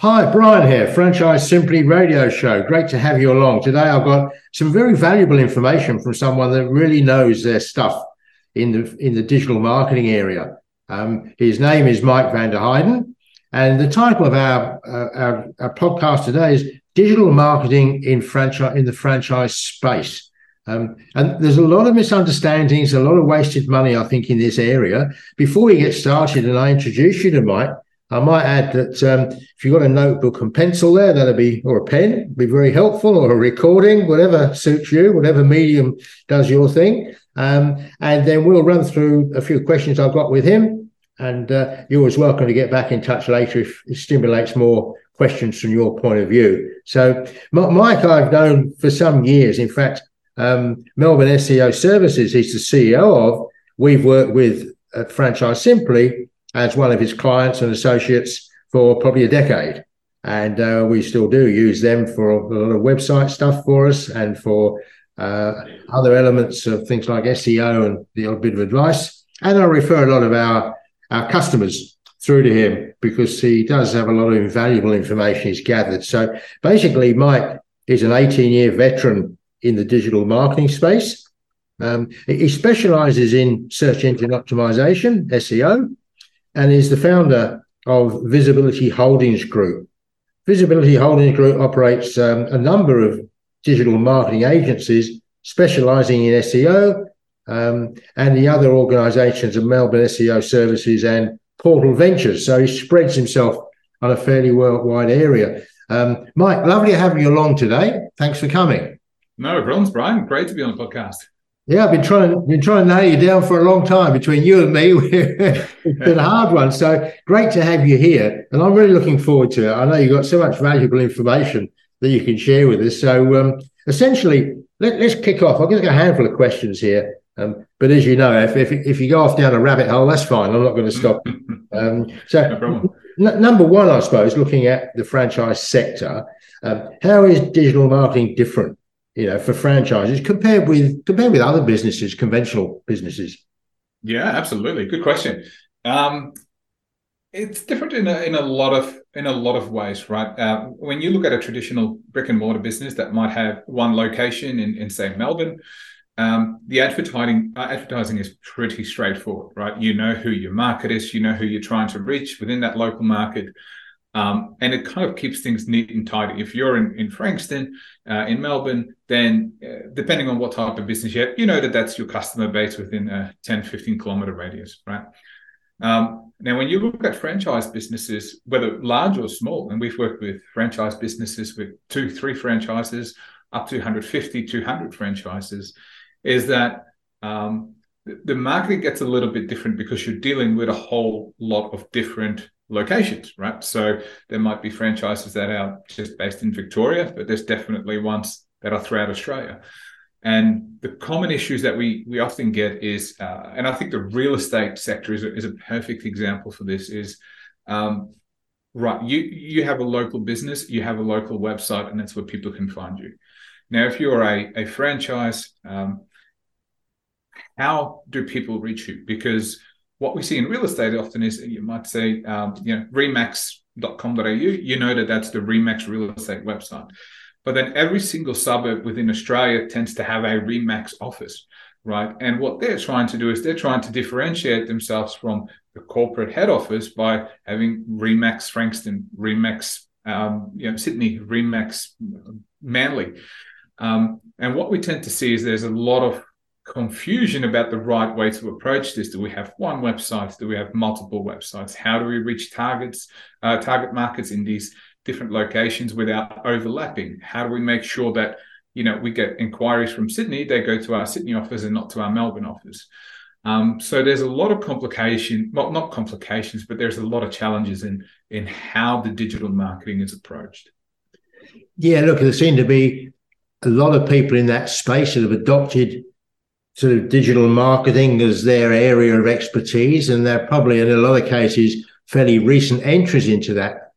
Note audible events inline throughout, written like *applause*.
Hi, Brian here, Franchise Simply Radio Show. Great to have you along. Today I've got some very valuable information from someone that really knows their stuff in the in the digital marketing area. Um, his name is Mike van der Heijden, and the title of our, uh, our, our podcast today is Digital Marketing in franchise in the franchise space. Um, and there's a lot of misunderstandings, a lot of wasted money, I think, in this area. Before we get started, and I introduce you to Mike, I might add that um, if you've got a notebook and pencil there, that'll be, or a pen, be very helpful, or a recording, whatever suits you, whatever medium does your thing. Um, and then we'll run through a few questions I've got with him. And uh, you're always welcome to get back in touch later if it stimulates more questions from your point of view. So, Mike, I've known for some years. In fact, um, Melbourne SEO Services, he's the CEO of. We've worked with at Franchise Simply as one of his clients and associates for probably a decade. And uh, we still do use them for a lot of website stuff for us and for uh, other elements of things like SEO and the odd bit of advice. And I refer a lot of our, our customers through to him because he does have a lot of invaluable information he's gathered. So basically, Mike is an 18 year veteran in the digital marketing space. Um, he specializes in search engine optimization, SEO, and is the founder of Visibility Holdings Group. Visibility Holdings Group operates um, a number of digital marketing agencies specializing in SEO um, and the other organizations of Melbourne SEO Services and Portal Ventures. So he spreads himself on a fairly worldwide area. Um, Mike, lovely to have you along today. Thanks for coming. No problems, Brian. Great to be on the podcast. Yeah, I've been trying been trying to nail you down for a long time. Between you and me, *laughs* it's been a hard one. So great to have you here, and I'm really looking forward to it. I know you've got so much valuable information that you can share with us. So um, essentially, let, us kick off. I've got a handful of questions here, um, but as you know, if, if if you go off down a rabbit hole, that's fine. I'm not going to stop. *laughs* um, so, no n- number one, I suppose, looking at the franchise sector, um, how is digital marketing different you know, for franchises compared with compared with other businesses, conventional businesses? Yeah, absolutely. Good question. Um, it's different in a, in a lot of in a lot of ways, right? Uh, when you look at a traditional brick and mortar business that might have one location in, in say Melbourne, um, the advertising uh, advertising is pretty straightforward, right? You know who your market is, you know who you're trying to reach within that local market. Um, and it kind of keeps things neat and tidy. If you're in, in Frankston, uh, in Melbourne, then uh, depending on what type of business you have, you know that that's your customer base within a 10, 15 kilometer radius, right? Um, now, when you look at franchise businesses, whether large or small, and we've worked with franchise businesses with two, three franchises, up to 150, 200 franchises, is that um, the market gets a little bit different because you're dealing with a whole lot of different locations, right? So there might be franchises that are just based in Victoria, but there's definitely ones that are throughout Australia. And the common issues that we we often get is, uh, and I think the real estate sector is a, is a perfect example for this. Is um, right, you you have a local business, you have a local website, and that's where people can find you. Now, if you're a a franchise, um, how do people reach you? Because what we see in real estate often is you might say, um, you know, remax.com.au, you know that that's the Remax real estate website. But then every single suburb within Australia tends to have a Remax office, right? And what they're trying to do is they're trying to differentiate themselves from the corporate head office by having Remax Frankston, Remax um, you know, Sydney, Remax Manly. Um, and what we tend to see is there's a lot of confusion about the right way to approach this. Do we have one website? Do we have multiple websites? How do we reach targets, uh, target markets in these different locations without overlapping? How do we make sure that you know we get inquiries from Sydney, they go to our Sydney office and not to our Melbourne office? Um, so there's a lot of complication, well, not complications, but there's a lot of challenges in in how the digital marketing is approached. Yeah, look, there seem to be a lot of people in that space that have adopted sort of digital marketing as their area of expertise, and they're probably in a lot of cases fairly recent entries into that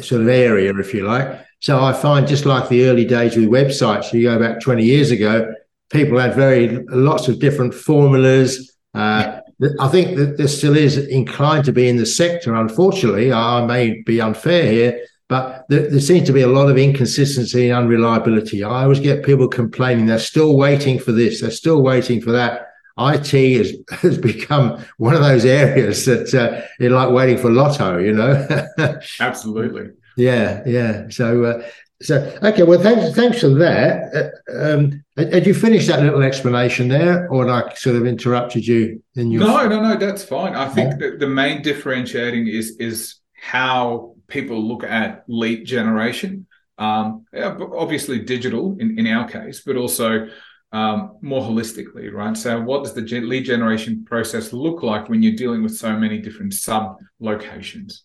sort of area, if you like. So I find just like the early days with websites, you go back 20 years ago, people had very lots of different formulas. Uh, I think that there still is inclined to be in the sector. Unfortunately, I may be unfair here. But there, there, seems to be a lot of inconsistency and unreliability. I always get people complaining they're still waiting for this, they're still waiting for that. IT has, *laughs* has become one of those areas that uh, you're like waiting for lotto, you know? *laughs* Absolutely. Yeah, yeah. So, uh, so okay. Well, thanks, thanks for that. Uh, um, had you finished that little explanation there, or I sort of interrupted you? In your no, no, no. That's fine. I think that the main differentiating is is how people look at lead generation. Um, obviously, digital in, in our case, but also um, more holistically, right? So, what does the lead generation process look like when you're dealing with so many different sub locations?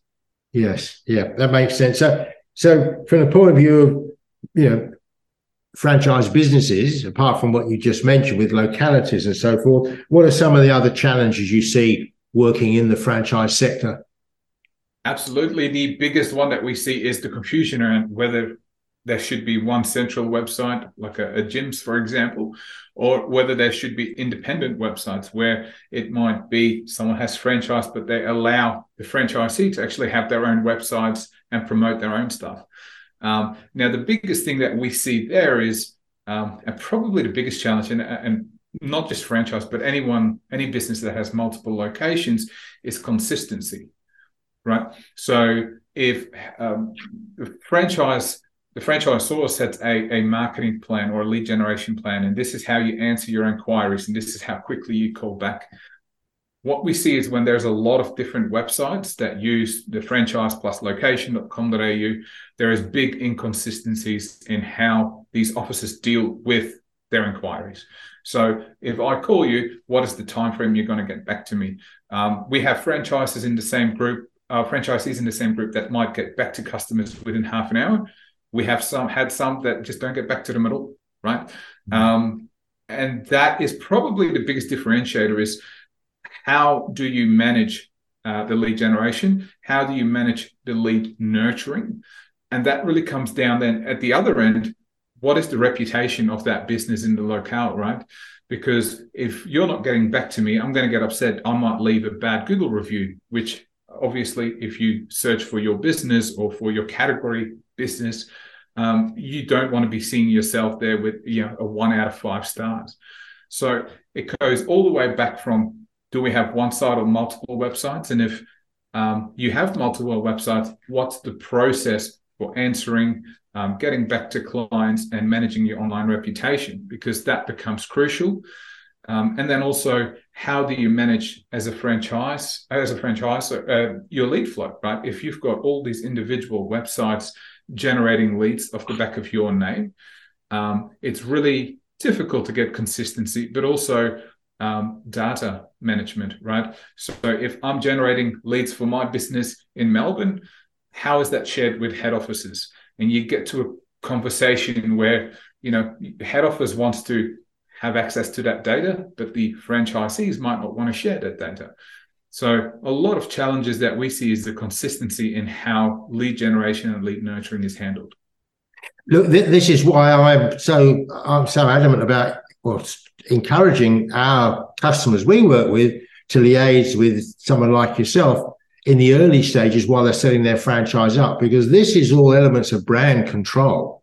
Yes, yeah, that makes sense. So, so from the point of view of you know franchise businesses, apart from what you just mentioned with localities and so forth, what are some of the other challenges you see working in the franchise sector? Absolutely, the biggest one that we see is the confusion around whether there should be one central website, like a, a gyms, for example, or whether there should be independent websites where it might be someone has franchise, but they allow the franchisee to actually have their own websites and promote their own stuff. Um, now, the biggest thing that we see there is, um, and probably the biggest challenge, and, and not just franchise, but anyone, any business that has multiple locations, is consistency, right? So if um, the franchise the franchisor sets a, a marketing plan or a lead generation plan, and this is how you answer your inquiries, and this is how quickly you call back. What we see is when there's a lot of different websites that use the franchise plus location.com.au, there is big inconsistencies in how these offices deal with their inquiries. So if I call you, what is the time frame you're going to get back to me? Um, we have franchises in the same group, uh, franchisees in the same group that might get back to customers within half an hour we have some had some that just don't get back to the middle, right? Mm-hmm. Um, and that is probably the biggest differentiator is how do you manage uh, the lead generation? How do you manage the lead nurturing? And that really comes down then at the other end, what is the reputation of that business in the locale, right? Because if you're not getting back to me, I'm going to get upset. I might leave a bad Google review, which obviously, if you search for your business or for your category business, um, you don't want to be seeing yourself there with you know a one out of five stars. So it goes all the way back from do we have one site or multiple websites, and if um, you have multiple websites, what's the process for answering, um, getting back to clients, and managing your online reputation? Because that becomes crucial. Um, and then also, how do you manage as a franchise, as a franchise, uh, your lead flow, right? If you've got all these individual websites generating leads off the back of your name. Um, it's really difficult to get consistency, but also um, data management, right? So if I'm generating leads for my business in Melbourne, how is that shared with head offices? And you get to a conversation where you know head office wants to have access to that data, but the franchisees might not want to share that data. So a lot of challenges that we see is the consistency in how lead generation and lead nurturing is handled. Look, this is why I'm so I'm so adamant about well, encouraging our customers we work with to liaise with someone like yourself in the early stages while they're setting their franchise up, because this is all elements of brand control.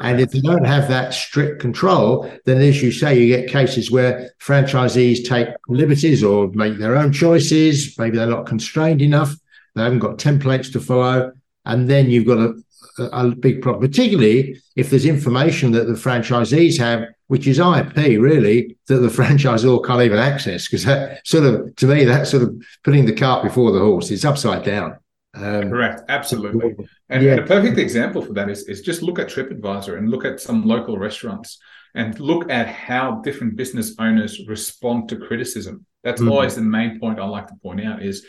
And if you don't have that strict control, then as you say, you get cases where franchisees take liberties or make their own choices. Maybe they're not constrained enough. They haven't got templates to follow. And then you've got a, a, a big problem, particularly if there's information that the franchisees have, which is IP really, that the *laughs* franchisor can't even access. Because that sort of, to me, that's sort of putting the cart before the horse. It's upside down. Um, Correct, absolutely. And, yeah. and, a perfect example for that is, is just look at TripAdvisor and look at some local restaurants and look at how different business owners respond to criticism. That's mm-hmm. always the main point I like to point out is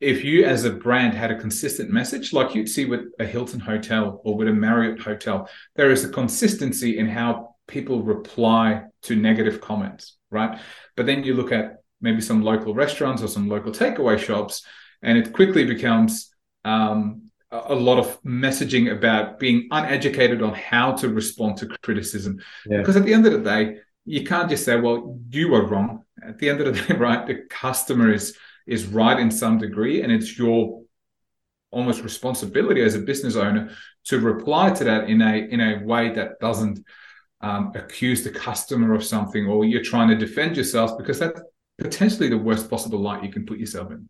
if you as a brand had a consistent message, like you'd see with a Hilton hotel or with a Marriott hotel, there is a consistency in how people reply to negative comments, right? But then you look at maybe some local restaurants or some local takeaway shops, and it quickly becomes um, a lot of messaging about being uneducated on how to respond to criticism. Yeah. Because at the end of the day, you can't just say, "Well, you were wrong." At the end of the day, *laughs* right, the customer is is right in some degree, and it's your almost responsibility as a business owner to reply to that in a in a way that doesn't um, accuse the customer of something or you're trying to defend yourself because that's potentially the worst possible light you can put yourself in.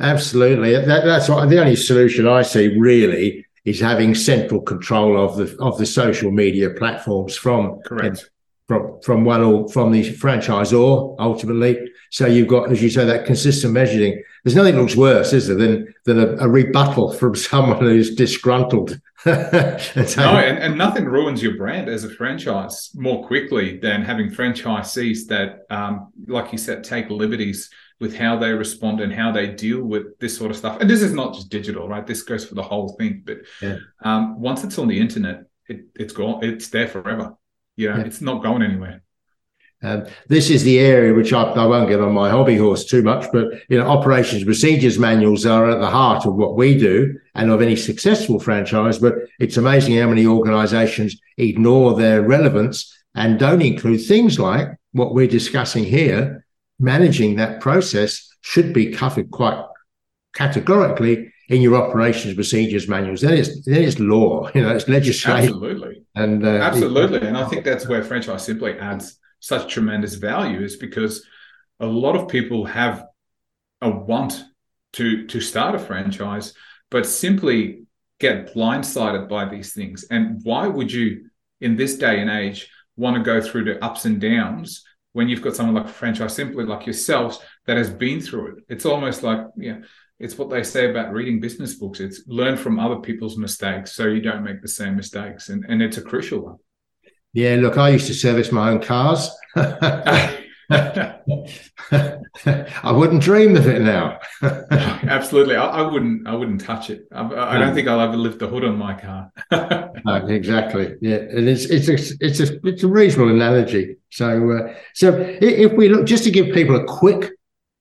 Absolutely, that, that's what the only solution I see really is having central control of the of the social media platforms from correct from from one or from the franchisor ultimately. So you've got, as you say, that consistent measuring. There's nothing looks worse, is there, than than a, a rebuttal from *laughs* someone who's disgruntled. *laughs* and so, no, and, and nothing ruins your brand as a franchise more quickly than having franchisees that, um, like you said, take liberties with how they respond and how they deal with this sort of stuff. And this is not just digital, right? This goes for the whole thing. But yeah. um, once it's on the internet, it, it's gone. It's there forever. You know, yeah. it's not going anywhere. Um, this is the area which I, I, won't get on my hobby horse too much, but you know, operations procedures manuals are at the heart of what we do and of any successful franchise. But it's amazing how many organisations ignore their relevance and don't include things like what we're discussing here. Managing that process should be covered quite categorically in your operations procedures manuals. That is that is law, *laughs* you know, it's legislation. Absolutely, and uh, absolutely, and I think that's where franchise simply adds such tremendous value is because a lot of people have a want to to start a franchise, but simply get blindsided by these things. And why would you, in this day and age, want to go through the ups and downs when you've got someone like franchise simply like yourselves that has been through it? It's almost like yeah it's what they say about reading business books. It's learn from other people's mistakes so you don't make the same mistakes. And, and it's a crucial one. Yeah, look, I used to service my own cars. *laughs* *laughs* *laughs* I wouldn't dream of it now. *laughs* Absolutely, I, I, wouldn't. I wouldn't touch it. I, I, don't think I'll ever lift the hood on my car. no, exactly. Yeah, and it's it's a it's a it's a reasonable analogy. So uh, so if we look just to give people a quick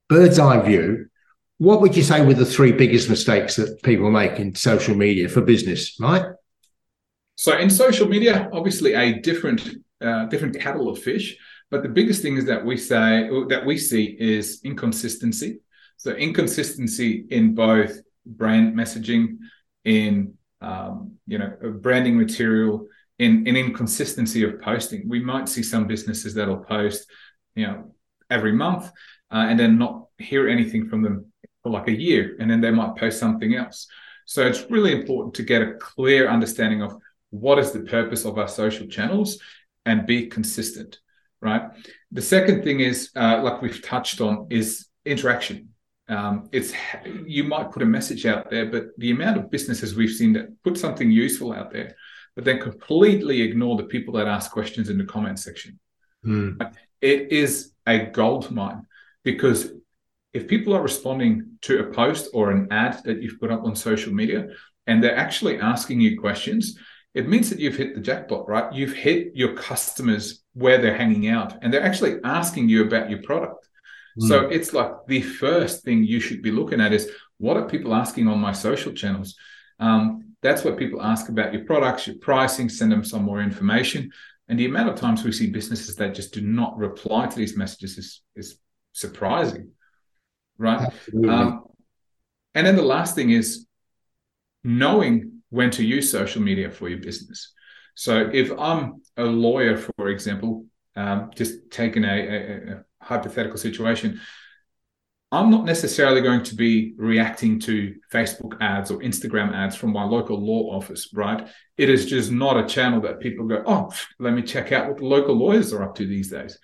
bird's eye view what would you say were the three biggest mistakes that people make in social media for business, Right. So in social media, obviously a different uh, different kettle of fish, but the biggest thing is that we say that we see is inconsistency. So inconsistency in both brand messaging, in um, you know branding material, in, in inconsistency of posting. We might see some businesses that'll post, you know, every month, uh, and then not hear anything from them for like a year and then they might post something else. So it's really important to get a clear understanding of what is the purpose of our social channels and be consistent, right? The second thing is, uh, like we've touched on, is interaction. Um, it's you might put a message out there, but the amount of businesses we've seen that put something useful out there, but then completely ignore the people that ask questions in the comment section. Mm. It is a gold mine because if people are responding to a post or an ad that you've put up on social media and they're actually asking you questions, it means that you've hit the jackpot, right? You've hit your customers where they're hanging out and they're actually asking you about your product. Mm. So it's like the first thing you should be looking at is what are people asking on my social channels? Um, that's what people ask about your products, your pricing, send them some more information. And the amount of times we see businesses that just do not reply to these messages is, is surprising right? Um, and then the last thing is knowing when to use social media for your business. So if I'm a lawyer, for example, um, just taking a, a, a hypothetical situation, I'm not necessarily going to be reacting to Facebook ads or Instagram ads from my local law office, right? It is just not a channel that people go, oh, let me check out what the local lawyers are up to these days.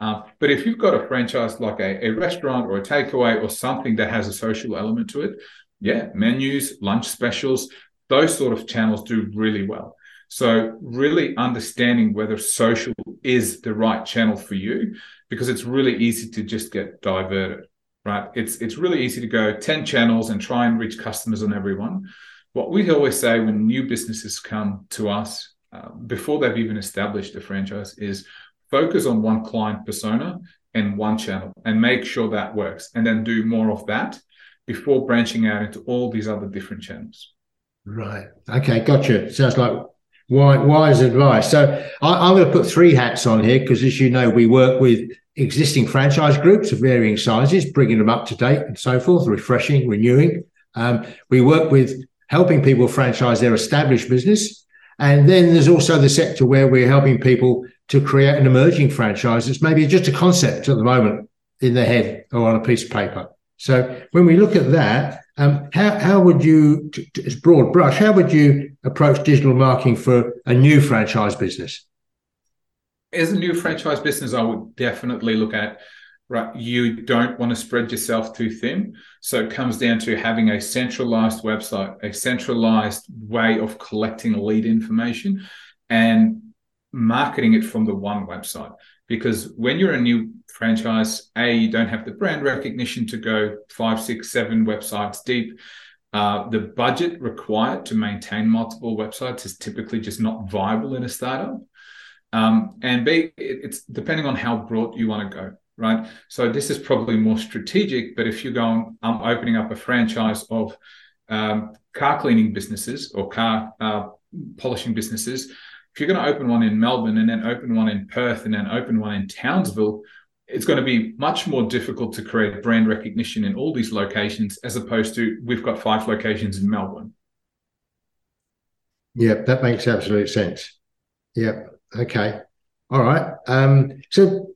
Um, but if you've got a franchise like a, a restaurant or a takeaway or something that has a social element to it, yeah, menus, lunch specials, those sort of channels do really well. So, really understanding whether social is the right channel for you, because it's really easy to just get diverted, right? It's it's really easy to go ten channels and try and reach customers on everyone. What we always say when new businesses come to us uh, before they've even established a franchise is focus on one client persona and one channel and make sure that works and then do more of that before branching out into all these other different channels right okay gotcha sounds like wise advice so I, am going to put three hats on here because as you know we work with existing franchise groups of varying sizes bringing them up to date and so forth refreshing renewing Um, we work with helping people franchise their established business. And then there's also the sector where we're helping people to create an emerging franchise that's maybe just a concept at the moment in their head or on a piece of paper. So when we look at that, um, how, how would you, as broad brush, how would you approach digital marketing for a new franchise business? As a new franchise business, I would definitely look at right. You don't want to spread yourself too thin, so it comes down to having a centralized website, a centralized way of collecting lead information, and marketing it from the one website. Because when you're a new franchise, A, you don't have the brand recognition to go five, six, seven websites deep. Uh, the budget required to maintain multiple websites is typically just not viable in a startup. Um, and B, it's depending on how broad you want to go, right? So this is probably more strategic, but if you're going, I'm opening up a franchise of um, car cleaning businesses or car uh, polishing businesses, if you're going to open one in Melbourne and then open one in Perth and then open one in Townsville, it's going to be much more difficult to create brand recognition in all these locations as opposed to we've got five locations in Melbourne. Yep, that makes absolute sense. Yep. Okay. All right. Um, so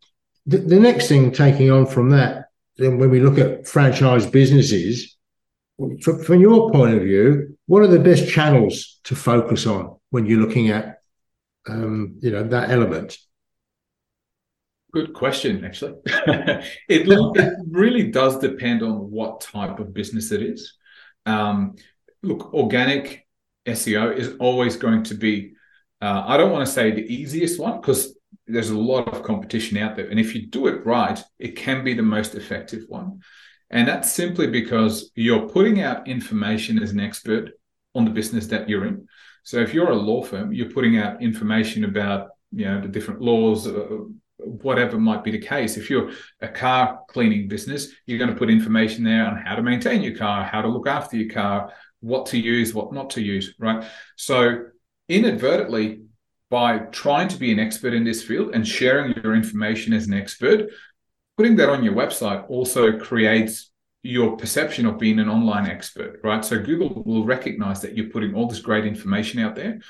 the, the next thing taking on from that, then when we look at franchise businesses, from your point of view, what are the best channels to focus on when you're looking at, um, you know, that element? Good question, actually. *laughs* it, it really does depend on what type of business it is. Um, look, organic SEO is always going to be, uh, I don't want to say the easiest one because there's a lot of competition out there. And if you do it right, it can be the most effective one. And that's simply because you're putting out information as an expert on the business that you're in. So if you're a law firm, you're putting out information about you know the different laws, uh, whatever might be the case. If you're a car cleaning business, you're going to put information there on how to maintain your car, how to look after your car, what to use, what not to use, right? So, inadvertently, by trying to be an expert in this field and sharing your information as an expert, putting that on your website also creates your perception of being an online expert, right? So Google will recognize that you're putting all this great information out there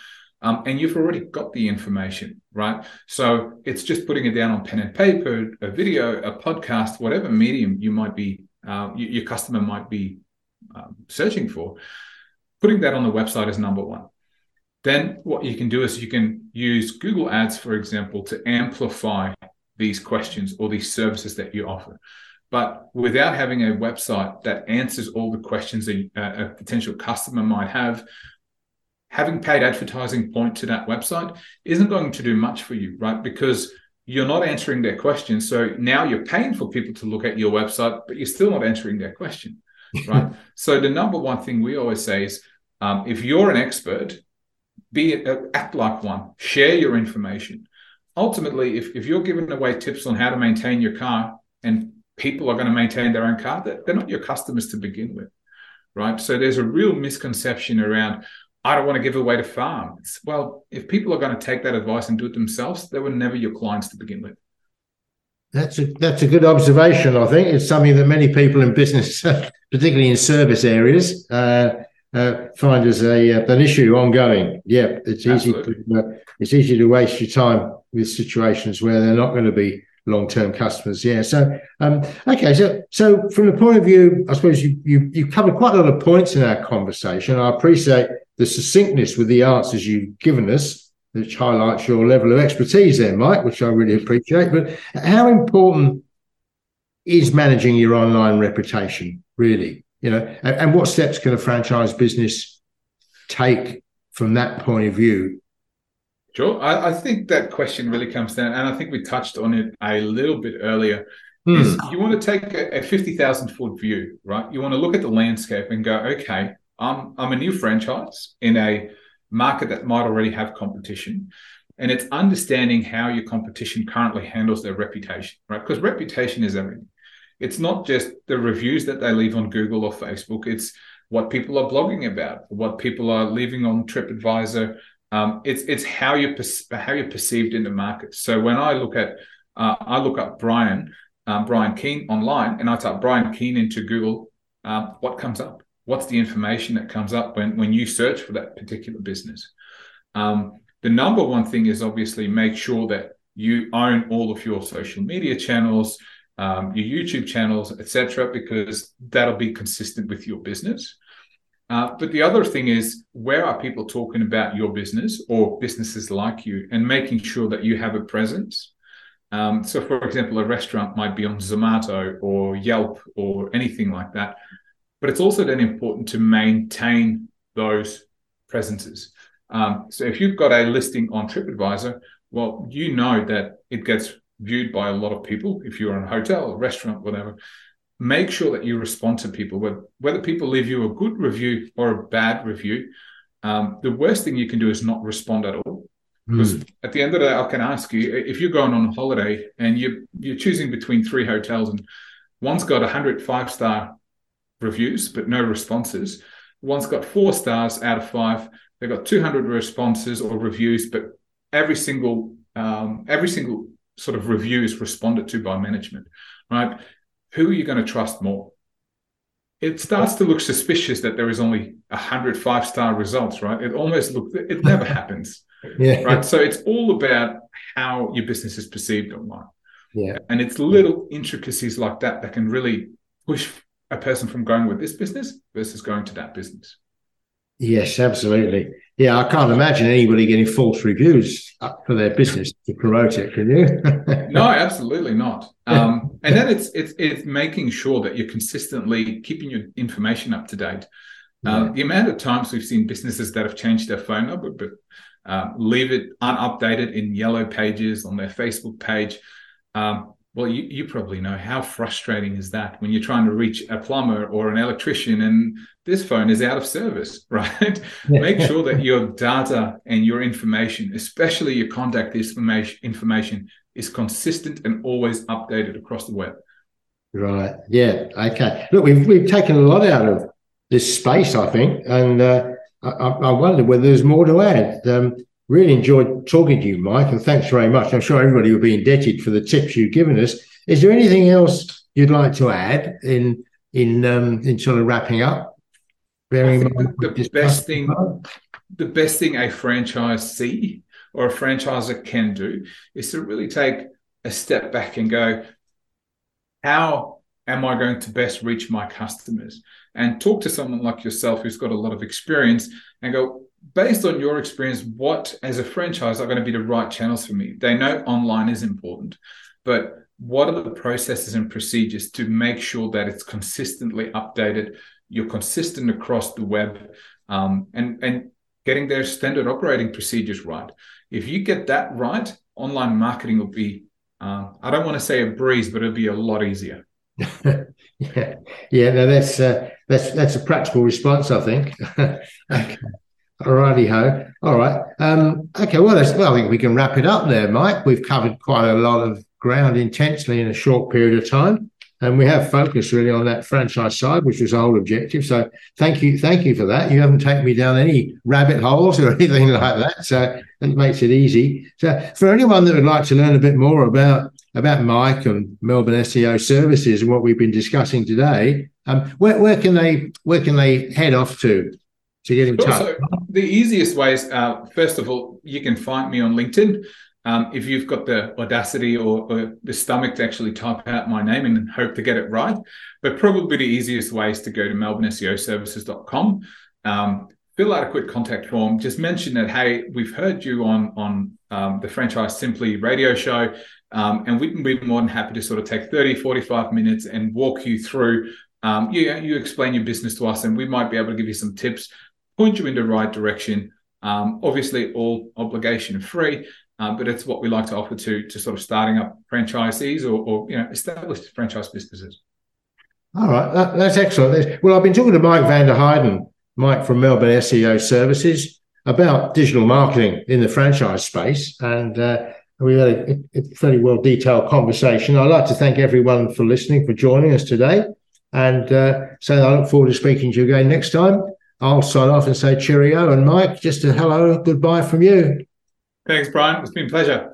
um, and you've already got the information, right? So it's just putting it down on pen and paper, a video, a podcast, whatever medium you might be, uh, your customer might be um, searching for. Putting that on the website is number one. Then what you can do is you can use Google Ads, for example, to amplify these questions or these services that you offer. But without having a website that answers all the questions a, a potential customer might have, having paid advertising point to that website isn't going to do much for you, right? Because you're not answering their questions. So now you're paying for people to look at your website, but you're still not answering their question, *laughs* right? so the number one thing we always say is, um, if you're an expert, be uh, act like one. Share your information. Ultimately, if, if you're giving away tips on how to maintain your car, and people are going to maintain their own car, they're not your customers to begin with, right? So there's a real misconception around I don't want to give away the farm. It's, well, if people are going to take that advice and do it themselves, they were never your clients to begin with. That's a that's a good observation. I think it's something that many people in business, *laughs* particularly in service areas, uh, uh, find as a uh, an issue ongoing. Yeah, it's easy to uh, it's easy to waste your time with situations where they're not going to be long term customers. Yeah. So um, okay. So so from the point of view, I suppose you you you covered quite a lot of points in our conversation. I appreciate the succinctness with the answers you've given us, which highlights your level of expertise there, Mike, which I really appreciate. But how important is managing your online reputation, really? You know, and, and what steps can a franchise business take from that point of view Sure. I, I, think that question really comes down, and I think we touched on it a little bit earlier. Hmm. Is you want to take a, a 50,000 foot view, right? You want to look at the landscape and go, okay, I'm I'm a new franchise in a market that might already have competition. And it's understanding how your competition currently handles their reputation, right? Because reputation is everything. It's not just the reviews that they leave on Google or Facebook. It's what people are blogging about, what people are leaving on TripAdvisor. Um, it's it's how you how you're perceived in the market. So when I look at uh, I look up Brian um, Brian Keane online and I type Brian Keane into Google, um, what comes up? what's the information that comes up when when you search for that particular business. Um, the number one thing is obviously make sure that you own all of your social media channels, um, your YouTube channels, etc., because that'll be consistent with your business. Uh, but the other thing is, where are people talking about your business or businesses like you, and making sure that you have a presence. Um, so, for example, a restaurant might be on Zomato or Yelp or anything like that. But it's also then important to maintain those presences. Um, so, if you've got a listing on TripAdvisor, well, you know that it gets viewed by a lot of people. If you're in a hotel, a restaurant, whatever, make sure that you respond to people, whether people leave you a good review or a bad review. Um, the worst thing you can do is not respond at all. Because mm. at the end of the day, I can ask you if you're going on a holiday and you you're choosing between three hotels and one's got 100 five star reviews but no responses, one's got four stars out of five, they've got 200 responses or reviews, but every single um, every single sort of review is responded to by management, right? Who are you going to trust more? It starts to look suspicious that there is only a hundred five star results, right? It almost looks it never *laughs* happens. Yeah. Right. So it's all about how your business is perceived online. Yeah. And it's little intricacies like that that can really push a person from going with this business versus going to that business. Yes, absolutely. Yeah, I can't imagine anybody getting false reviews for their business to promote it. Can you? *laughs* no, absolutely not. Um, and then it's it's it's making sure that you're consistently keeping your information up to date. Um, yeah. the amount of times we've seen businesses that have changed their phone number but uh, leave it unupdated in yellow pages on their Facebook page. Um, well, you, you probably know how frustrating is that when you're trying to reach a plumber or an electrician and this phone is out of service, *laughs* right? Make sure that your data and your information, especially your contact information, is consistent and always updated across the web. Right. Yeah. Okay. Look, we've we've taken a lot out of this space, I think, and uh, I, I, wonder whether there's more to add. Um, Really enjoyed talking to you, Mike, and thanks very much. I'm sure everybody will be indebted for the tips you've given us. Is there anything else you'd like to add in in um, in sort of wrapping up? Bearing the, the best thing, the best thing a franchisee or a franchisor can do is to really take a step back and go, how am I going to best reach my customers? And talk to someone like yourself who's got a lot of experience and go, based on your experience, what as a franchise are going to be the right channels for me? They know online is important, but what are the processes and procedures to make sure that it's consistently updated? You're consistent across the web, um, and and getting their standard operating procedures right. If you get that right, online marketing will be. Uh, I don't want to say a breeze, but it'll be a lot easier. *laughs* yeah, yeah. No, that's uh, that's that's a practical response, I think. *laughs* okay. Alrighty ho. All right. Um, okay. Well, well, I think we can wrap it up there, Mike. We've covered quite a lot of ground intensely in a short period of time, and we have focused really on that franchise side, which was our whole objective. So, thank you, thank you for that. You haven't taken me down any rabbit holes or *laughs* anything like that, so that makes it easy. So, for anyone that would like to learn a bit more about about Mike and Melbourne SEO services and what we've been discussing today, um, where, where can they where can they head off to? To get in sure. touch? So the easiest way is, uh, first of all, you can find me on LinkedIn. Um, if you've got the audacity or, or, the stomach to actually type out my name and hope to get it right, but probably the easiest way is to go to melbourneseoservices.com, um, fill out a quick contact form, just mention that, hey, we've heard you on, on um, the Franchise Simply radio show, um, and we'd be more than happy to sort of take 30, 45 minutes and walk you through um, you, you explain your business to us and we might be able to give you some tips point you in the right direction. Um, obviously, all obligation free, um, but it's what we like to offer to to sort of starting up franchisees or, or you know established franchise businesses. All right, that, that's excellent. Well, I've been talking to Mike van der Heijden, Mike from Melbourne SEO Services, about digital marketing in the franchise space, and uh, we had a, a fairly well detailed conversation. I'd like to thank everyone for listening, for joining us today, and uh, so I look forward to speaking to you again next time. I'll sign off and say cheerio. And Mike, just a hello, goodbye from you. Thanks, Brian. It's been a pleasure.